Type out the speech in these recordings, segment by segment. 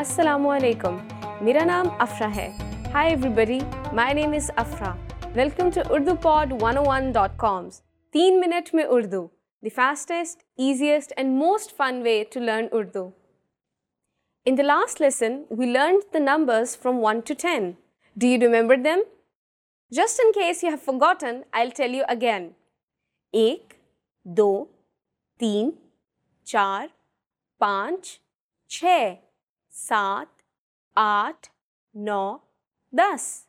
अस्सलाम वालेकुम मेरा नाम अफरा है Hi everybody, my name is Afra. Welcome to UrduPod101.com's 3 Minute में Urdu, the fastest, easiest and most fun way to learn Urdu. In the last lesson, we learned the numbers from 1 to 10. Do you remember them? Just in case you have forgotten, I'll tell you again. एक, दो, तीन, चार, पाँच, छः, सात, आठ, नौ, दस.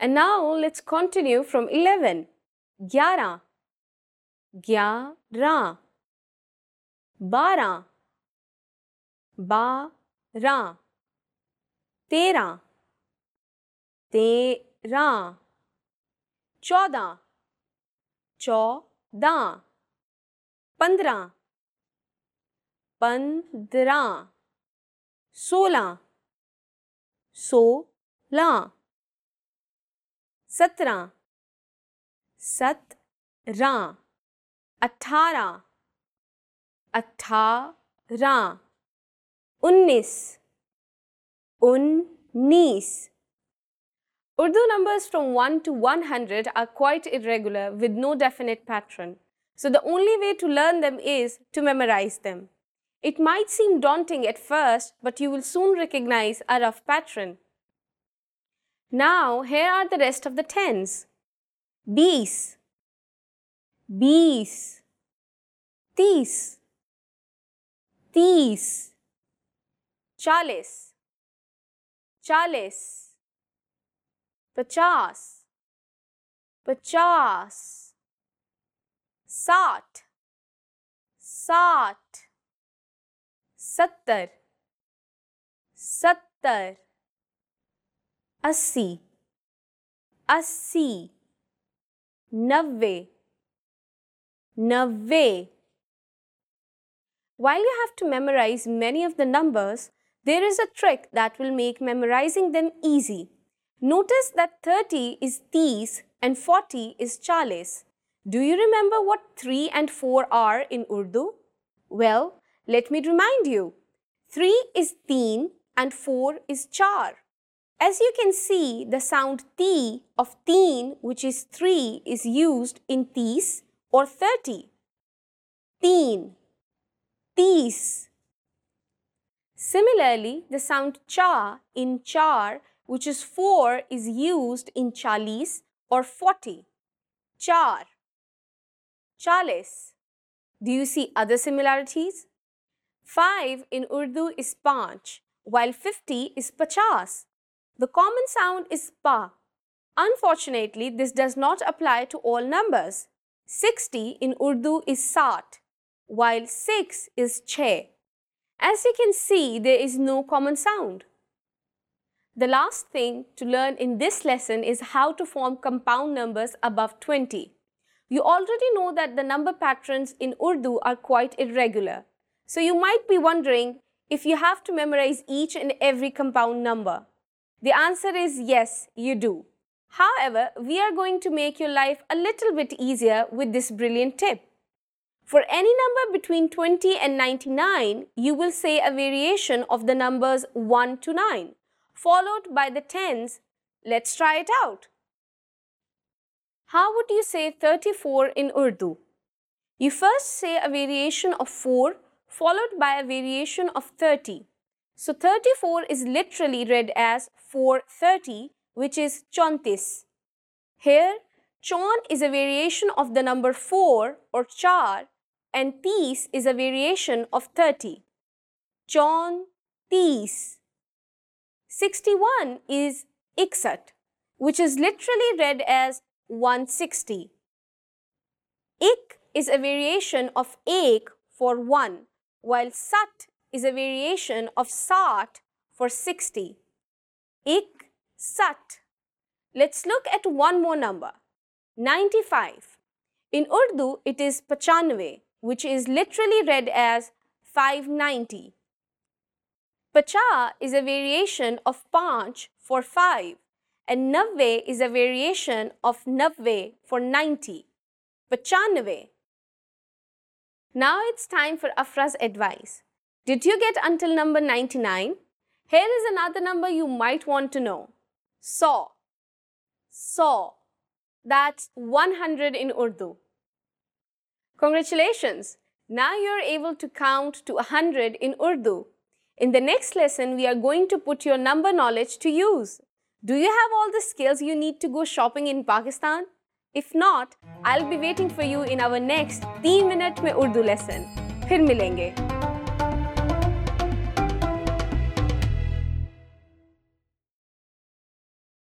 And now let's continue from 11. ग्यारह, ग्यारह, बारह, बारह, तेरह, तेरह, चौदह, चौदह, पंद्रह, पंद्रह, सोलह, सोलह, सत्रह, सत्रह, अठारह, अठारह, उन्नीस, उन्नीस. Urdu numbers from 1 to 100 are quite irregular with no definite pattern. So the only way to learn them is to memorize them. It might seem daunting at first, but you will soon recognize a rough pattern. Now, here are the rest of the tens. Bees, bees, tis, tis, chalis, chalis, pachas, pachas, sat, sat. सत्तर सत्तर अस्सी अस्सी नब्बे नब्बे While you have to memorize many of the numbers, there is a trick that will make memorizing them easy. Notice that 30 is tis and 40 is chalis. Do you remember what 3 and 4 are in Urdu? Well, let me remind you. 3 is teen and 4 is char. As you can see, the sound t of teen, which is 3, is used in tis or 30. Teen, tis. Similarly, the sound cha in char, which is 4, is used in chalis or 40. Char, chalis. Do you see other similarities? 5 in Urdu is panch, while 50 is pachas. The common sound is pa. Unfortunately, this does not apply to all numbers. 60 in Urdu is sat, while 6 is che. As you can see, there is no common sound. The last thing to learn in this lesson is how to form compound numbers above 20. You already know that the number patterns in Urdu are quite irregular. So you might be wondering if you have to memorize each and every compound number. The answer is yes, you do. However, we are going to make your life a little bit easier with this brilliant tip. For any number between 20 and 99, you will say a variation of the numbers 1 to 9, followed by the tens. Let's try it out. How would you say 34 in Urdu? You first say a variation of 4 followed by a variation of 30. So 34 is literally read as 430 which is chontis. Here, chon is a variation of the number 4 or char and tis is a variation of 30. Chon, tis. 61 is iksat, which is literally read as 160. Ik is a variation of ek for 1, while sat is a variation of sat for 60. Ik, sat. Let's look at one more number, 95. In Urdu, it is pachanve, which is literally read as 590. Pacha is a variation of panch for 5 and navve is a variation of navve for 90. Pachanve. Now it's time for Afra's advice. Did you get until number 99? Here is another number you might want to know. Saw. Saw. That's 100 in Urdu. Congratulations! Now you are able to count to 100 in Urdu. In the next lesson, we are going to put your number knowledge to use. Do you have all the skills you need to go shopping in Pakistan? If not I be waiting for you in our next तीन minute में Urdu lesson फिर मिलेंगे